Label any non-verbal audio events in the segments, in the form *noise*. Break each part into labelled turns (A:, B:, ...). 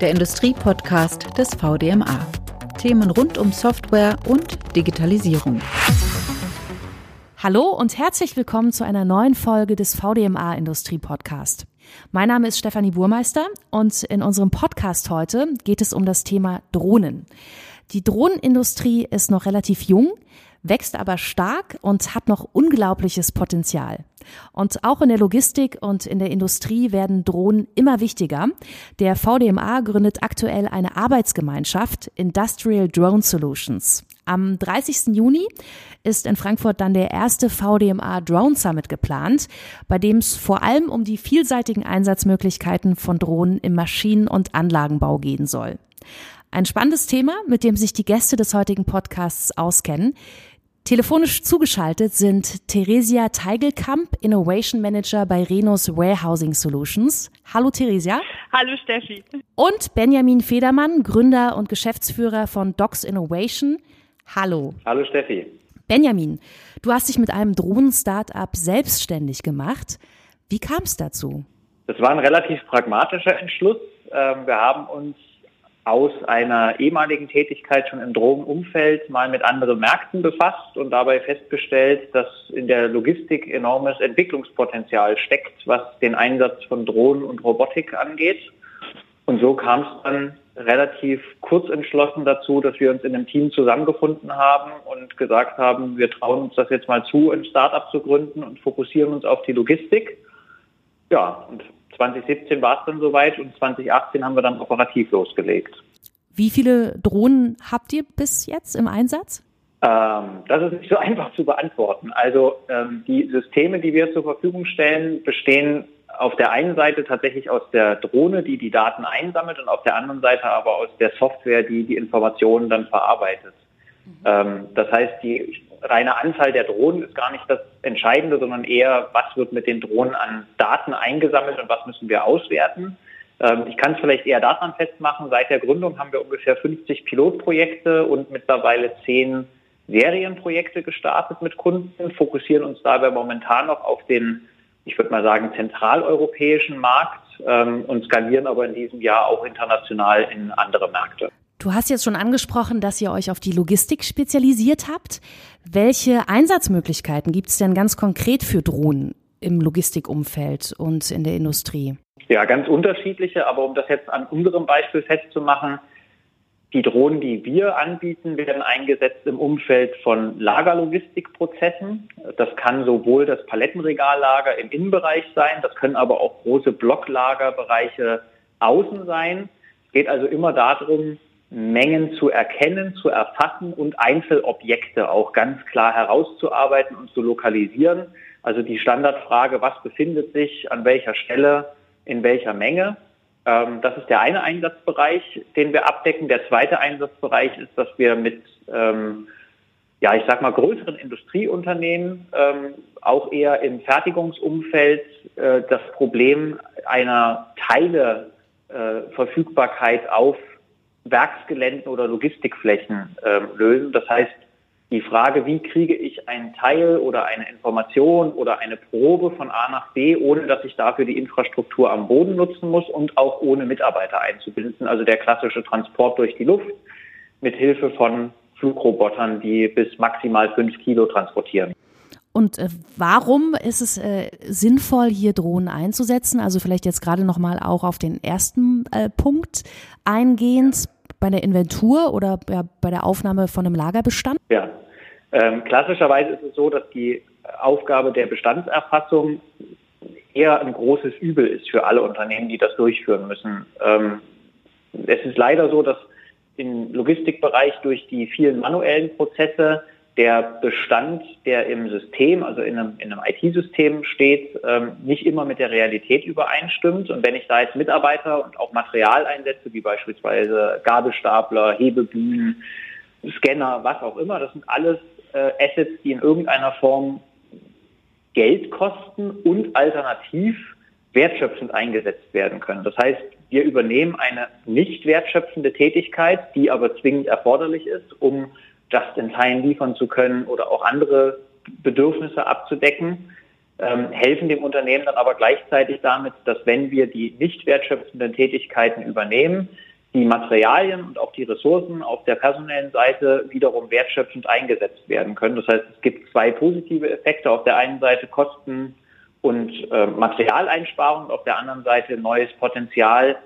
A: der Industriepodcast des VDMA. Themen rund um Software und Digitalisierung.
B: Hallo und herzlich willkommen zu einer neuen Folge des VDMA Industrie Podcast. Mein Name ist Stefanie Burmeister und in unserem Podcast heute geht es um das Thema Drohnen. Die Drohnenindustrie ist noch relativ jung, wächst aber stark und hat noch unglaubliches Potenzial. Und auch in der Logistik und in der Industrie werden Drohnen immer wichtiger. Der VDMA gründet aktuell eine Arbeitsgemeinschaft Industrial Drone Solutions. Am 30. Juni ist in Frankfurt dann der erste VDMA Drone Summit geplant, bei dem es vor allem um die vielseitigen Einsatzmöglichkeiten von Drohnen im Maschinen- und Anlagenbau gehen soll. Ein spannendes Thema, mit dem sich die Gäste des heutigen Podcasts auskennen. Telefonisch zugeschaltet sind Theresia Teigelkamp, Innovation Manager bei Renos Warehousing Solutions. Hallo Theresia.
C: Hallo Steffi.
B: Und Benjamin Federmann, Gründer und Geschäftsführer von Docs Innovation. Hallo.
D: Hallo Steffi.
B: Benjamin, du hast dich mit einem Drohnen-Startup selbstständig gemacht. Wie kam es dazu?
D: Das war ein relativ pragmatischer Entschluss. Ähm, wir haben uns aus einer ehemaligen Tätigkeit schon im Drogenumfeld mal mit anderen Märkten befasst und dabei festgestellt, dass in der Logistik enormes Entwicklungspotenzial steckt, was den Einsatz von Drohnen und Robotik angeht. Und so kam es dann relativ kurz entschlossen dazu, dass wir uns in einem Team zusammengefunden haben und gesagt haben, wir trauen uns das jetzt mal zu, ein Startup zu gründen und fokussieren uns auf die Logistik. Ja, und 2017 war es dann soweit und 2018 haben wir dann operativ losgelegt.
B: Wie viele Drohnen habt ihr bis jetzt im Einsatz?
D: Ähm, das ist nicht so *laughs* einfach zu beantworten. Also ähm, die Systeme, die wir zur Verfügung stellen, bestehen auf der einen Seite tatsächlich aus der Drohne, die die Daten einsammelt und auf der anderen Seite aber aus der Software, die die Informationen dann verarbeitet. Mhm. Ähm, das heißt, die reine Anzahl der Drohnen ist gar nicht das Entscheidende, sondern eher, was wird mit den Drohnen an Daten eingesammelt und was müssen wir auswerten. Ähm, ich kann es vielleicht eher daran festmachen, seit der Gründung haben wir ungefähr 50 Pilotprojekte und mittlerweile 10 Serienprojekte gestartet mit Kunden, fokussieren uns dabei momentan noch auf den, ich würde mal sagen, zentraleuropäischen Markt ähm, und skalieren aber in diesem Jahr auch international in andere Märkte.
B: Du hast jetzt schon angesprochen, dass ihr euch auf die Logistik spezialisiert habt. Welche Einsatzmöglichkeiten gibt es denn ganz konkret für Drohnen im Logistikumfeld und in der Industrie?
D: Ja, ganz unterschiedliche, aber um das jetzt an unserem Beispiel festzumachen, die Drohnen, die wir anbieten, werden eingesetzt im Umfeld von Lagerlogistikprozessen. Das kann sowohl das Palettenregallager im Innenbereich sein, das können aber auch große Blocklagerbereiche außen sein. Es geht also immer darum, Mengen zu erkennen, zu erfassen und Einzelobjekte auch ganz klar herauszuarbeiten und zu lokalisieren. Also die Standardfrage, was befindet sich an welcher Stelle, in welcher Menge. Ähm, das ist der eine Einsatzbereich, den wir abdecken. Der zweite Einsatzbereich ist, dass wir mit, ähm, ja, ich sag mal, größeren Industrieunternehmen, ähm, auch eher im Fertigungsumfeld, äh, das Problem einer Teileverfügbarkeit äh, auf Werksgeländen oder Logistikflächen äh, lösen. Das heißt, die Frage, wie kriege ich einen Teil oder eine Information oder eine Probe von A nach B, ohne dass ich dafür die Infrastruktur am Boden nutzen muss und auch ohne Mitarbeiter einzubinden. Also der klassische Transport durch die Luft mit Hilfe von Flugrobotern, die bis maximal fünf Kilo transportieren.
B: Und äh, warum ist es äh, sinnvoll, hier Drohnen einzusetzen? Also vielleicht jetzt gerade noch mal auch auf den ersten äh, Punkt eingehend bei der Inventur oder bei der Aufnahme von einem Lagerbestand?
D: Ja, ähm, klassischerweise ist es so, dass die Aufgabe der Bestandserfassung eher ein großes Übel ist für alle Unternehmen, die das durchführen müssen. Ähm, es ist leider so, dass im Logistikbereich durch die vielen manuellen Prozesse der Bestand, der im System, also in einem, in einem IT-System steht, ähm, nicht immer mit der Realität übereinstimmt. Und wenn ich da jetzt Mitarbeiter und auch Material einsetze, wie beispielsweise Gabelstapler, Hebebühnen, Scanner, was auch immer, das sind alles äh, Assets, die in irgendeiner Form Geld kosten und alternativ wertschöpfend eingesetzt werden können. Das heißt, wir übernehmen eine nicht wertschöpfende Tätigkeit, die aber zwingend erforderlich ist, um just in time liefern zu können oder auch andere Bedürfnisse abzudecken. ähm, helfen dem Unternehmen dann aber gleichzeitig damit, dass wenn wir die nicht wertschöpfenden Tätigkeiten übernehmen, die Materialien und auch die Ressourcen auf der personellen Seite wiederum wertschöpfend eingesetzt werden können. Das heißt, es gibt zwei positive Effekte. Auf der einen Seite Kosten und äh, Materialeinsparung, auf der anderen Seite neues Potenzial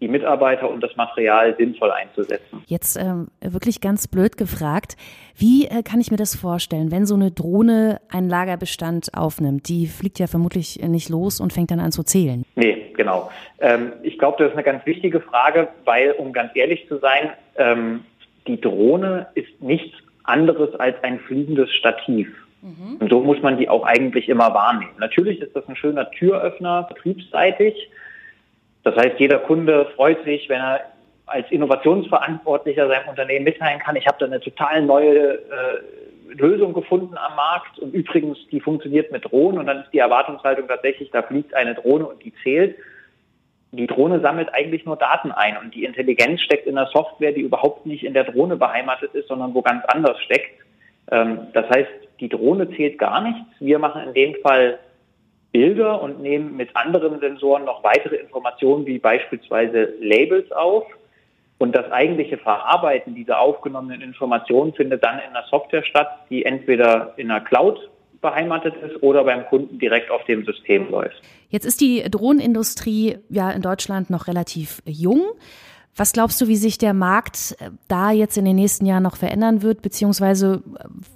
D: die Mitarbeiter und das Material sinnvoll einzusetzen.
B: Jetzt ähm, wirklich ganz blöd gefragt, wie äh, kann ich mir das vorstellen, wenn so eine Drohne einen Lagerbestand aufnimmt? Die fliegt ja vermutlich nicht los und fängt dann an zu zählen.
D: Nee, genau. Ähm, ich glaube, das ist eine ganz wichtige Frage, weil, um ganz ehrlich zu sein, ähm, die Drohne ist nichts anderes als ein fliegendes Stativ. Mhm. Und so muss man die auch eigentlich immer wahrnehmen. Natürlich ist das ein schöner Türöffner, betriebsseitig. Das heißt, jeder Kunde freut sich, wenn er als Innovationsverantwortlicher seinem Unternehmen mitteilen kann, ich habe da eine total neue äh, Lösung gefunden am Markt und übrigens, die funktioniert mit Drohnen und dann ist die Erwartungshaltung tatsächlich, da fliegt eine Drohne und die zählt. Die Drohne sammelt eigentlich nur Daten ein und die Intelligenz steckt in der Software, die überhaupt nicht in der Drohne beheimatet ist, sondern wo ganz anders steckt. Ähm, das heißt, die Drohne zählt gar nichts. Wir machen in dem Fall Bilder und nehmen mit anderen Sensoren noch weitere Informationen wie beispielsweise Labels auf. Und das eigentliche Verarbeiten dieser aufgenommenen Informationen findet dann in einer Software statt, die entweder in einer Cloud beheimatet ist oder beim Kunden direkt auf dem System läuft.
B: Jetzt ist die Drohnenindustrie ja in Deutschland noch relativ jung. Was glaubst du, wie sich der Markt äh, da jetzt in den nächsten Jahren noch verändern wird? Beziehungsweise,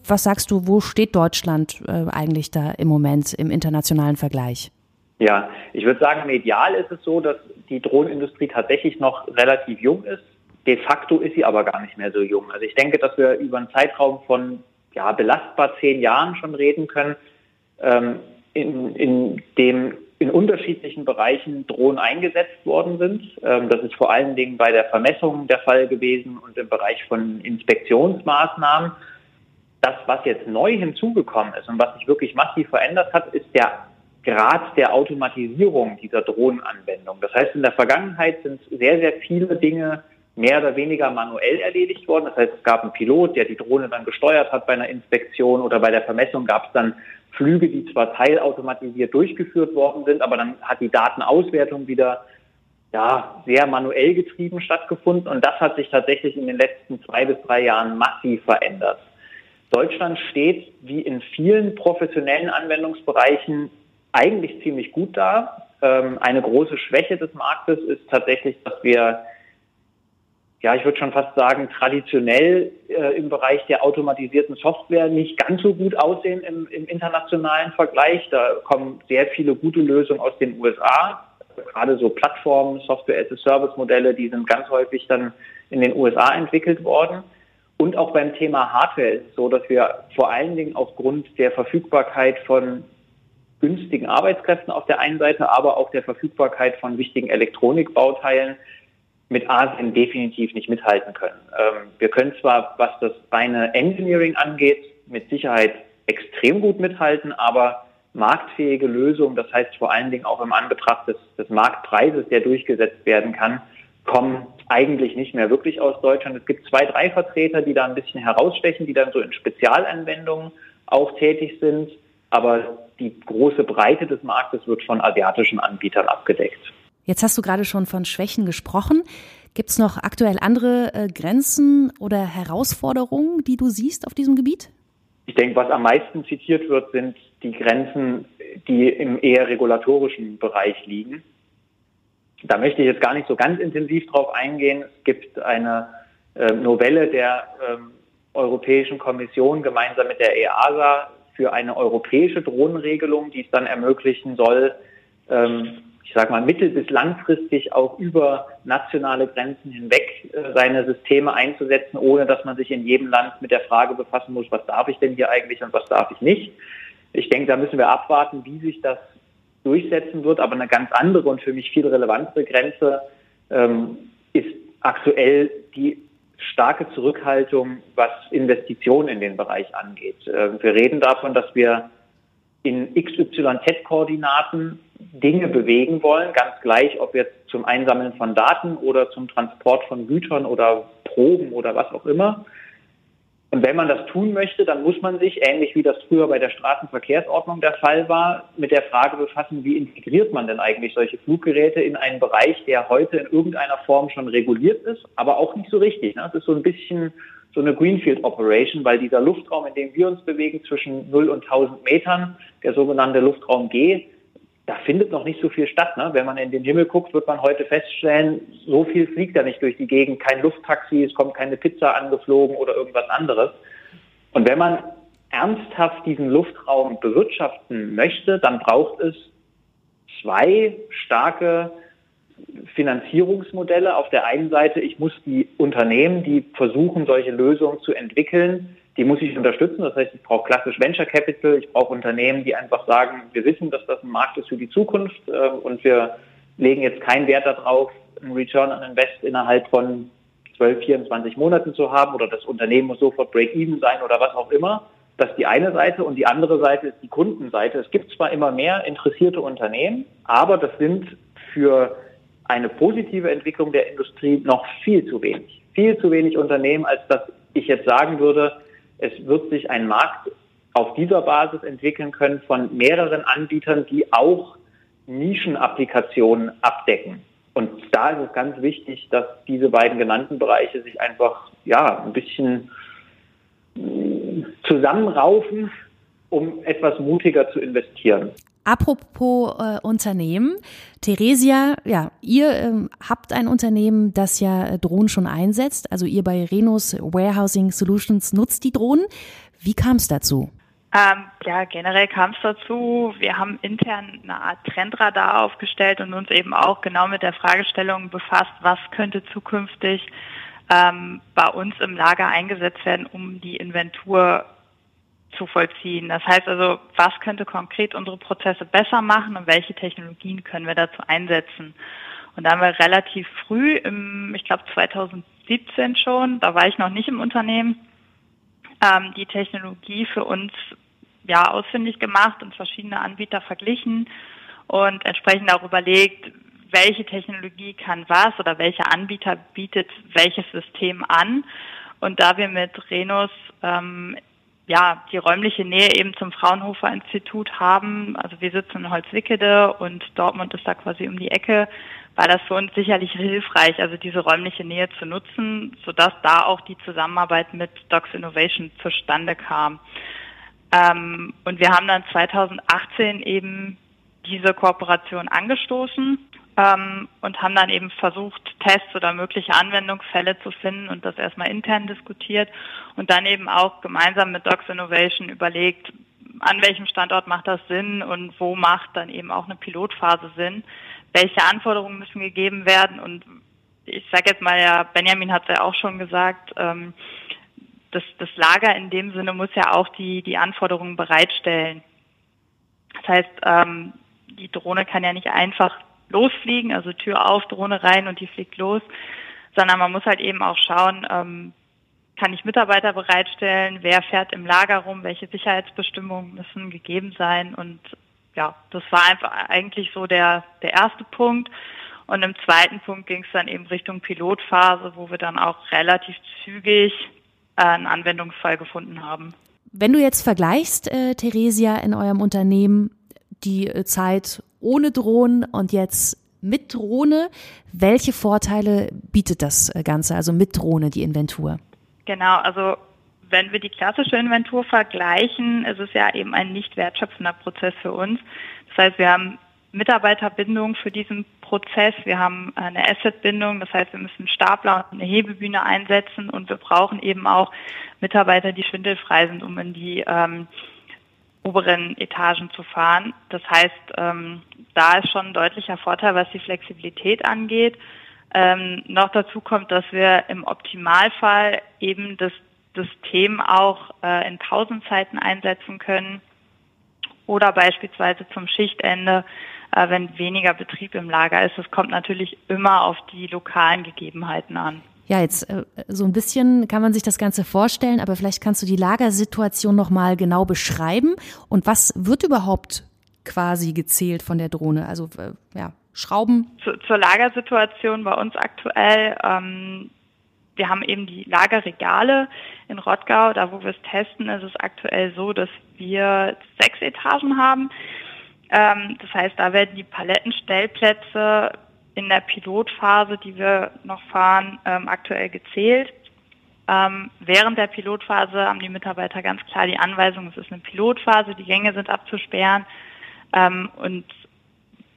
B: was sagst du, wo steht Deutschland äh, eigentlich da im Moment im internationalen Vergleich?
D: Ja, ich würde sagen, medial ist es so, dass die Drohnenindustrie tatsächlich noch relativ jung ist. De facto ist sie aber gar nicht mehr so jung. Also ich denke, dass wir über einen Zeitraum von ja, belastbar zehn Jahren schon reden können, ähm, in, in dem in unterschiedlichen Bereichen Drohnen eingesetzt worden sind. Ähm, das ist vor allen Dingen bei der Vermessung der Fall gewesen und im Bereich von Inspektionsmaßnahmen. Das, was jetzt neu hinzugekommen ist und was sich wirklich massiv verändert hat, ist der Grad der Automatisierung dieser Drohnenanwendung. Das heißt, in der Vergangenheit sind sehr, sehr viele Dinge mehr oder weniger manuell erledigt worden. Das heißt, es gab einen Pilot, der die Drohne dann gesteuert hat bei einer Inspektion oder bei der Vermessung gab es dann Flüge, die zwar teilautomatisiert durchgeführt worden sind, aber dann hat die Datenauswertung wieder ja, sehr manuell getrieben stattgefunden und das hat sich tatsächlich in den letzten zwei bis drei Jahren massiv verändert. Deutschland steht wie in vielen professionellen Anwendungsbereichen eigentlich ziemlich gut da. Ähm, eine große Schwäche des Marktes ist tatsächlich, dass wir ja, ich würde schon fast sagen, traditionell äh, im Bereich der automatisierten Software nicht ganz so gut aussehen im, im internationalen Vergleich. Da kommen sehr viele gute Lösungen aus den USA. Gerade so Plattformen, Software-as-a-Service-Modelle, die sind ganz häufig dann in den USA entwickelt worden. Und auch beim Thema Hardware ist es so, dass wir vor allen Dingen aufgrund der Verfügbarkeit von günstigen Arbeitskräften auf der einen Seite, aber auch der Verfügbarkeit von wichtigen Elektronikbauteilen mit Asien definitiv nicht mithalten können. Ähm, wir können zwar, was das reine Engineering angeht, mit Sicherheit extrem gut mithalten, aber marktfähige Lösungen, das heißt vor allen Dingen auch im Anbetracht des, des Marktpreises, der durchgesetzt werden kann, kommen eigentlich nicht mehr wirklich aus Deutschland. Es gibt zwei, drei Vertreter, die da ein bisschen herausstechen, die dann so in Spezialanwendungen auch tätig sind. Aber die große Breite des Marktes wird von asiatischen Anbietern abgedeckt.
B: Jetzt hast du gerade schon von Schwächen gesprochen. Gibt es noch aktuell andere äh, Grenzen oder Herausforderungen, die du siehst auf diesem Gebiet?
D: Ich denke, was am meisten zitiert wird, sind die Grenzen, die im eher regulatorischen Bereich liegen. Da möchte ich jetzt gar nicht so ganz intensiv drauf eingehen. Es gibt eine äh, Novelle der äh, Europäischen Kommission gemeinsam mit der EASA für eine europäische Drohnenregelung, die es dann ermöglichen soll, ähm, ich sage mal, mittel- bis langfristig auch über nationale Grenzen hinweg äh, seine Systeme einzusetzen, ohne dass man sich in jedem Land mit der Frage befassen muss, was darf ich denn hier eigentlich und was darf ich nicht. Ich denke, da müssen wir abwarten, wie sich das durchsetzen wird. Aber eine ganz andere und für mich viel relevantere Grenze ähm, ist aktuell die starke Zurückhaltung, was Investitionen in den Bereich angeht. Äh, wir reden davon, dass wir in XYZ-Koordinaten Dinge bewegen wollen, ganz gleich, ob jetzt zum Einsammeln von Daten oder zum Transport von Gütern oder Proben oder was auch immer. Und wenn man das tun möchte, dann muss man sich, ähnlich wie das früher bei der Straßenverkehrsordnung der Fall war, mit der Frage befassen, wie integriert man denn eigentlich solche Fluggeräte in einen Bereich, der heute in irgendeiner Form schon reguliert ist, aber auch nicht so richtig. Ne? Das ist so ein bisschen so eine Greenfield Operation, weil dieser Luftraum, in dem wir uns bewegen, zwischen 0 und 1000 Metern, der sogenannte Luftraum G, da findet noch nicht so viel statt. Ne? Wenn man in den Himmel guckt, wird man heute feststellen, so viel fliegt da nicht durch die Gegend. Kein Lufttaxi, es kommt keine Pizza angeflogen oder irgendwas anderes. Und wenn man ernsthaft diesen Luftraum bewirtschaften möchte, dann braucht es zwei starke Finanzierungsmodelle. Auf der einen Seite, ich muss die Unternehmen, die versuchen, solche Lösungen zu entwickeln, die muss ich unterstützen. Das heißt, ich brauche klassisch Venture Capital, ich brauche Unternehmen, die einfach sagen, wir wissen, dass das ein Markt ist für die Zukunft äh, und wir legen jetzt keinen Wert darauf, einen Return on Invest innerhalb von 12, 24 Monaten zu haben oder das Unternehmen muss sofort Break-Even sein oder was auch immer. Das ist die eine Seite und die andere Seite ist die Kundenseite. Es gibt zwar immer mehr interessierte Unternehmen, aber das sind für eine positive Entwicklung der Industrie noch viel zu wenig. Viel zu wenig Unternehmen, als dass ich jetzt sagen würde, es wird sich ein Markt auf dieser Basis entwickeln können von mehreren Anbietern, die auch Nischenapplikationen abdecken. Und da ist es ganz wichtig, dass diese beiden genannten Bereiche sich einfach ja ein bisschen mm, zusammenraufen, um etwas mutiger zu investieren.
B: Apropos äh, Unternehmen, Theresia, ja, ihr ähm, habt ein Unternehmen, das ja äh, Drohnen schon einsetzt. Also ihr bei Renos Warehousing Solutions nutzt die Drohnen. Wie kam es dazu?
C: Ähm, ja, generell kam es dazu. Wir haben intern eine Art Trendradar aufgestellt und uns eben auch genau mit der Fragestellung befasst, was könnte zukünftig ähm, bei uns im Lager eingesetzt werden, um die Inventur zu vollziehen. Das heißt also, was könnte konkret unsere Prozesse besser machen und welche Technologien können wir dazu einsetzen? Und da haben wir relativ früh, im, ich glaube 2017 schon, da war ich noch nicht im Unternehmen, ähm, die Technologie für uns ja ausfindig gemacht und verschiedene Anbieter verglichen und entsprechend auch überlegt, welche Technologie kann was oder welcher Anbieter bietet welches System an. Und da wir mit Renus ähm, ja, die räumliche Nähe eben zum Fraunhofer Institut haben. Also wir sitzen in Holzwickede und Dortmund ist da quasi um die Ecke, war das für uns sicherlich hilfreich, also diese räumliche Nähe zu nutzen, sodass da auch die Zusammenarbeit mit Docs Innovation zustande kam. Ähm, und wir haben dann 2018 eben diese Kooperation angestoßen ähm, und haben dann eben versucht, Tests oder mögliche Anwendungsfälle zu finden und das erstmal intern diskutiert und dann eben auch gemeinsam mit Docs Innovation überlegt, an welchem Standort macht das Sinn und wo macht dann eben auch eine Pilotphase Sinn, welche Anforderungen müssen gegeben werden und ich sage jetzt mal ja, Benjamin hat es ja auch schon gesagt, ähm, das, das Lager in dem Sinne muss ja auch die, die Anforderungen bereitstellen. Das heißt, ähm, die Drohne kann ja nicht einfach losfliegen, also Tür auf, Drohne rein und die fliegt los, sondern man muss halt eben auch schauen, ähm, kann ich Mitarbeiter bereitstellen, wer fährt im Lager rum, welche Sicherheitsbestimmungen müssen gegeben sein und ja, das war einfach eigentlich so der, der erste Punkt. Und im zweiten Punkt ging es dann eben Richtung Pilotphase, wo wir dann auch relativ zügig äh, einen Anwendungsfall gefunden haben.
B: Wenn du jetzt vergleichst, äh, Theresia, in eurem Unternehmen die äh, Zeit ohne Drohnen und jetzt mit Drohne. Welche Vorteile bietet das äh, Ganze, also mit Drohne, die Inventur?
C: Genau, also wenn wir die klassische Inventur vergleichen, ist es ja eben ein nicht wertschöpfender Prozess für uns. Das heißt, wir haben Mitarbeiterbindung für diesen Prozess, wir haben eine Assetbindung, das heißt, wir müssen Stapler und eine Hebebühne einsetzen und wir brauchen eben auch Mitarbeiter, die schwindelfrei sind, um in die ähm, oberen Etagen zu fahren. Das heißt, ähm, da ist schon ein deutlicher Vorteil, was die Flexibilität angeht. Ähm, noch dazu kommt, dass wir im Optimalfall eben das System auch äh, in Pausenzeiten einsetzen können oder beispielsweise zum Schichtende, äh, wenn weniger Betrieb im Lager ist. Es kommt natürlich immer auf die lokalen Gegebenheiten an.
B: Ja, jetzt äh, so ein bisschen kann man sich das Ganze vorstellen, aber vielleicht kannst du die Lagersituation noch mal genau beschreiben und was wird überhaupt quasi gezählt von der Drohne? Also ja, Schrauben.
C: Zu, zur Lagersituation bei uns aktuell. Ähm, wir haben eben die Lagerregale in Rottgau. Da, wo wir es testen, ist es aktuell so, dass wir sechs Etagen haben. Ähm, das heißt, da werden die Palettenstellplätze in der Pilotphase, die wir noch fahren, ähm, aktuell gezählt. Ähm, während der Pilotphase haben die Mitarbeiter ganz klar die Anweisung, es ist eine Pilotphase, die Gänge sind abzusperren ähm, und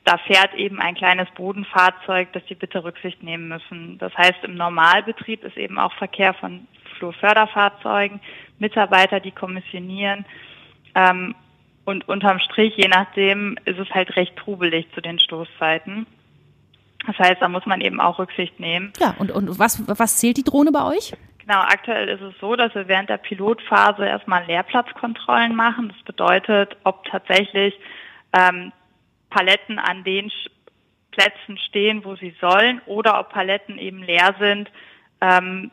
C: da fährt eben ein kleines Bodenfahrzeug, das sie bitte Rücksicht nehmen müssen. Das heißt, im Normalbetrieb ist eben auch Verkehr von Flurförderfahrzeugen, Mitarbeiter, die kommissionieren. Ähm, und unterm Strich, je nachdem, ist es halt recht trubelig zu den Stoßzeiten. Das heißt, da muss man eben auch Rücksicht nehmen.
B: Ja, und, und was, was zählt die Drohne bei euch?
C: Genau, aktuell ist es so, dass wir während der Pilotphase erstmal Leerplatzkontrollen machen. Das bedeutet, ob tatsächlich ähm, Paletten an den Plätzen stehen, wo sie sollen, oder ob Paletten eben leer sind, ähm,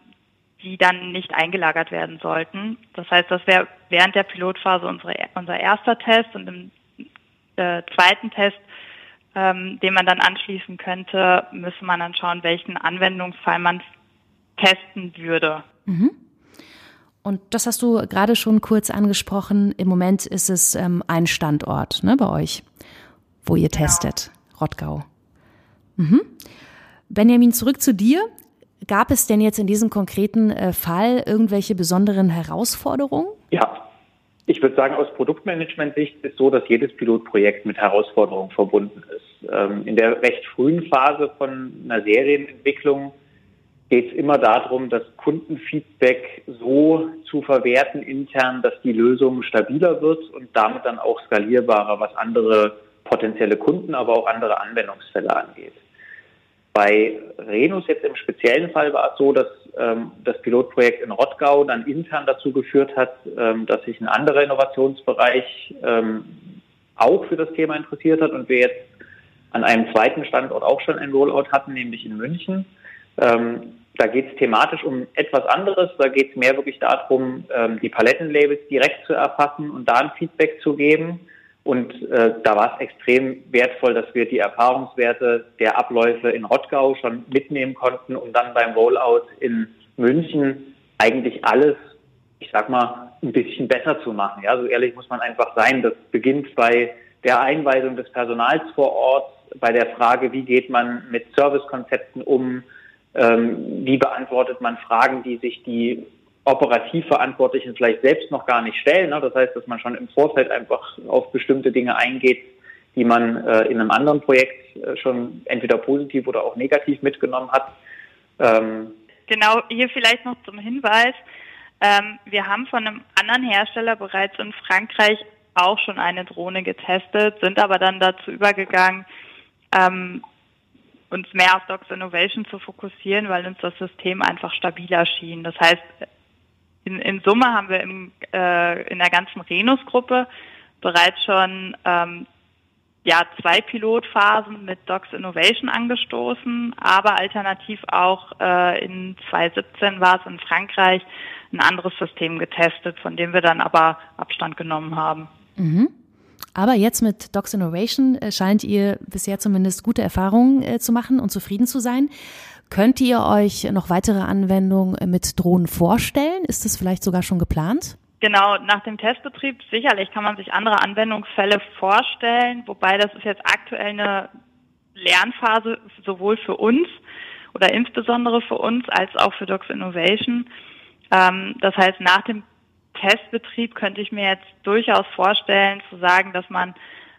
C: die dann nicht eingelagert werden sollten. Das heißt, das wäre während der Pilotphase unsere, unser erster Test und im äh, zweiten Test, ähm, den man dann anschließen könnte, müsste man dann schauen, welchen Anwendungsfall man testen würde. Mhm.
B: Und das hast du gerade schon kurz angesprochen. Im Moment ist es ähm, ein Standort ne, bei euch, wo ihr genau. testet, Rottgau. Mhm. Benjamin, zurück zu dir. Gab es denn jetzt in diesem konkreten äh, Fall irgendwelche besonderen Herausforderungen?
D: Ja, ich würde sagen, aus Produktmanagement-Sicht ist so, dass jedes Pilotprojekt mit Herausforderungen verbunden ist. Ähm, in der recht frühen Phase von einer Serienentwicklung geht es immer darum, das Kundenfeedback so zu verwerten intern, dass die Lösung stabiler wird und damit dann auch skalierbarer, was andere potenzielle Kunden, aber auch andere Anwendungsfälle angeht. Bei Renus jetzt im speziellen Fall war es so, dass ähm, das Pilotprojekt in Rottgau dann intern dazu geführt hat, ähm, dass sich ein anderer Innovationsbereich ähm, auch für das Thema interessiert hat und wir jetzt an einem zweiten Standort auch schon ein Rollout hatten, nämlich in München. Ähm, da geht es thematisch um etwas anderes. Da geht es mehr wirklich darum, ähm, die Palettenlabels direkt zu erfassen und da ein Feedback zu geben. Und äh, da war es extrem wertvoll, dass wir die Erfahrungswerte der Abläufe in Rottgau schon mitnehmen konnten, um dann beim Rollout in München eigentlich alles, ich sag mal, ein bisschen besser zu machen. Ja, so ehrlich muss man einfach sein. Das beginnt bei der Einweisung des Personals vor Ort, bei der Frage, wie geht man mit Servicekonzepten um, ähm, wie beantwortet man Fragen, die sich die operativ Verantwortlichen vielleicht selbst noch gar nicht stellen. Ne? Das heißt, dass man schon im Vorfeld einfach auf bestimmte Dinge eingeht, die man äh, in einem anderen Projekt äh, schon entweder positiv oder auch negativ mitgenommen hat.
C: Ähm, genau, hier vielleicht noch zum Hinweis. Ähm, wir haben von einem anderen Hersteller bereits in Frankreich auch schon eine Drohne getestet, sind aber dann dazu übergegangen, ähm, uns mehr auf Docs Innovation zu fokussieren, weil uns das System einfach stabiler schien. Das heißt, in, in Summe haben wir im, äh, in der ganzen Renus-Gruppe bereits schon ähm, ja, zwei Pilotphasen mit Docs Innovation angestoßen, aber alternativ auch äh, in 2017 war es in Frankreich ein anderes System getestet, von dem wir dann aber Abstand genommen haben.
B: Mhm. Aber jetzt mit Docs Innovation äh, scheint ihr bisher zumindest gute Erfahrungen äh, zu machen und zufrieden zu sein. Könnt ihr euch noch weitere Anwendungen äh, mit Drohnen vorstellen? Ist das vielleicht sogar schon geplant?
C: Genau, nach dem Testbetrieb sicherlich kann man sich andere Anwendungsfälle vorstellen, wobei das ist jetzt aktuell eine Lernphase sowohl für uns oder insbesondere für uns als auch für Docs Innovation. Ähm, das heißt, nach dem Testbetrieb könnte ich mir jetzt durchaus vorstellen, zu sagen, dass man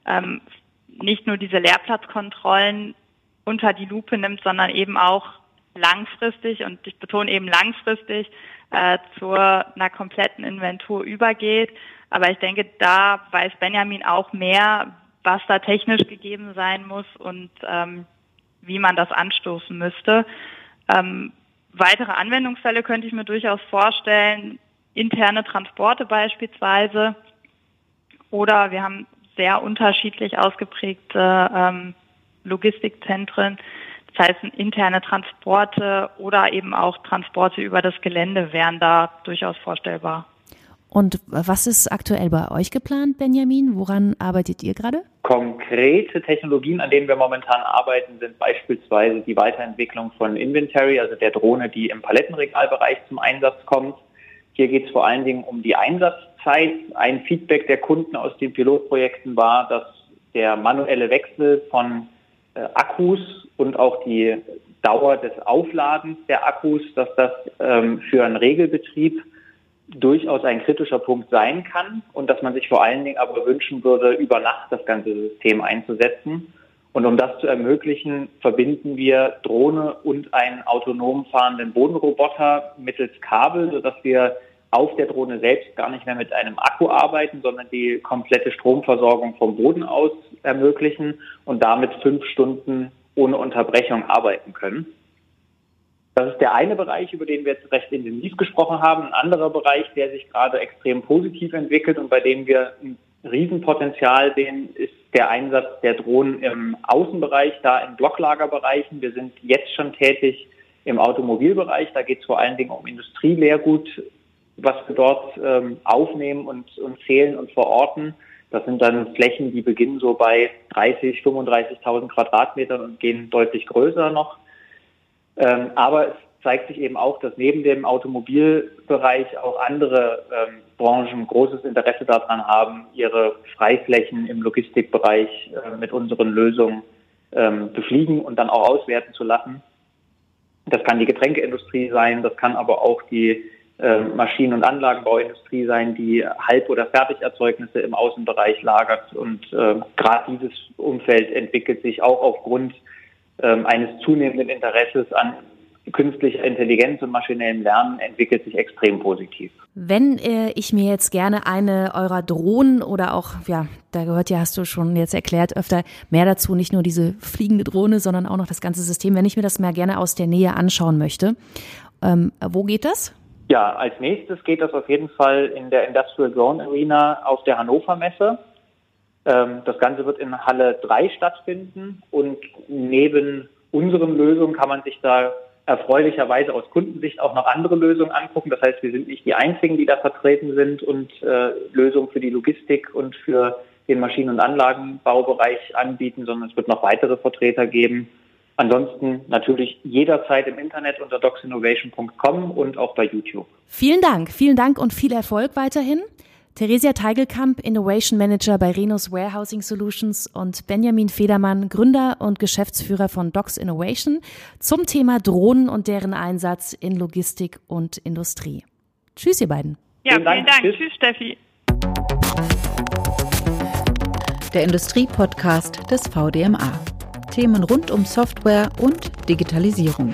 C: ähm, nicht nur diese Lehrplatzkontrollen unter die Lupe nimmt, sondern eben auch langfristig, und ich betone eben langfristig, äh, zu einer kompletten Inventur übergeht. Aber ich denke, da weiß Benjamin auch mehr, was da technisch gegeben sein muss und ähm, wie man das anstoßen müsste. Ähm, weitere Anwendungsfälle könnte ich mir durchaus vorstellen, interne Transporte beispielsweise. Oder wir haben sehr unterschiedlich ausgeprägte ähm, Logistikzentren. Das heißt, interne Transporte oder eben auch Transporte über das Gelände wären da durchaus vorstellbar.
B: Und was ist aktuell bei euch geplant, Benjamin? Woran arbeitet ihr gerade?
D: Konkrete Technologien, an denen wir momentan arbeiten, sind beispielsweise die Weiterentwicklung von Inventory, also der Drohne, die im Palettenregalbereich zum Einsatz kommt. Hier geht es vor allen Dingen um die Einsatzzeit. Ein Feedback der Kunden aus den Pilotprojekten war, dass der manuelle Wechsel von Akkus und auch die Dauer des Aufladens der Akkus, dass das ähm, für einen Regelbetrieb durchaus ein kritischer Punkt sein kann und dass man sich vor allen Dingen aber wünschen würde, über Nacht das ganze System einzusetzen. Und um das zu ermöglichen, verbinden wir Drohne und einen autonom fahrenden Bodenroboter mittels Kabel, sodass wir auf der Drohne selbst gar nicht mehr mit einem Akku arbeiten, sondern die komplette Stromversorgung vom Boden aus ermöglichen und damit fünf Stunden ohne Unterbrechung arbeiten können. Das ist der eine Bereich, über den wir jetzt recht intensiv gesprochen haben. Ein anderer Bereich, der sich gerade extrem positiv entwickelt und bei dem wir ein Riesenpotenzial sehen, ist der Einsatz der Drohnen im Außenbereich, da in Blocklagerbereichen. Wir sind jetzt schon tätig im Automobilbereich. Da geht es vor allen Dingen um Industrieleergut, was wir dort ähm, aufnehmen und, und zählen und verorten. Das sind dann Flächen, die beginnen so bei 30, 35.000 Quadratmetern und gehen deutlich größer noch. Ähm, aber es zeigt sich eben auch, dass neben dem Automobilbereich auch andere ähm, Branchen großes Interesse daran haben, ihre Freiflächen im Logistikbereich äh, mit unseren Lösungen ähm, befliegen und dann auch auswerten zu lassen. Das kann die Getränkeindustrie sein, das kann aber auch die Maschinen- und Anlagenbauindustrie sein, die Halb- oder Fertigerzeugnisse im Außenbereich lagert. Und äh, gerade dieses Umfeld entwickelt sich auch aufgrund ähm, eines zunehmenden Interesses an künstlicher Intelligenz und maschinellem Lernen entwickelt sich extrem positiv.
B: Wenn äh, ich mir jetzt gerne eine eurer Drohnen oder auch, ja, da gehört ja, hast du schon jetzt erklärt, öfter mehr dazu, nicht nur diese fliegende Drohne, sondern auch noch das ganze System, wenn ich mir das mal gerne aus der Nähe anschauen möchte, ähm, wo geht das?
D: Ja, als nächstes geht das auf jeden Fall in der Industrial Drone Arena auf der Hannover Messe. Ähm, das Ganze wird in Halle 3 stattfinden und neben unseren Lösungen kann man sich da erfreulicherweise aus Kundensicht auch noch andere Lösungen angucken. Das heißt, wir sind nicht die einzigen, die da vertreten sind und äh, Lösungen für die Logistik und für den Maschinen- und Anlagenbaubereich anbieten, sondern es wird noch weitere Vertreter geben. Ansonsten natürlich jederzeit im Internet unter docsinnovation.com und auch bei YouTube.
B: Vielen Dank, vielen Dank und viel Erfolg weiterhin. Theresia Teigelkamp, Innovation Manager bei Renos Warehousing Solutions und Benjamin Federmann, Gründer und Geschäftsführer von Docs Innovation zum Thema Drohnen und deren Einsatz in Logistik und Industrie. Tschüss, ihr beiden.
C: Ja, vielen Dank. Dank. Tschüss. Tschüss, Steffi.
A: Der Industriepodcast des VDMA. Themen rund um Software und Digitalisierung.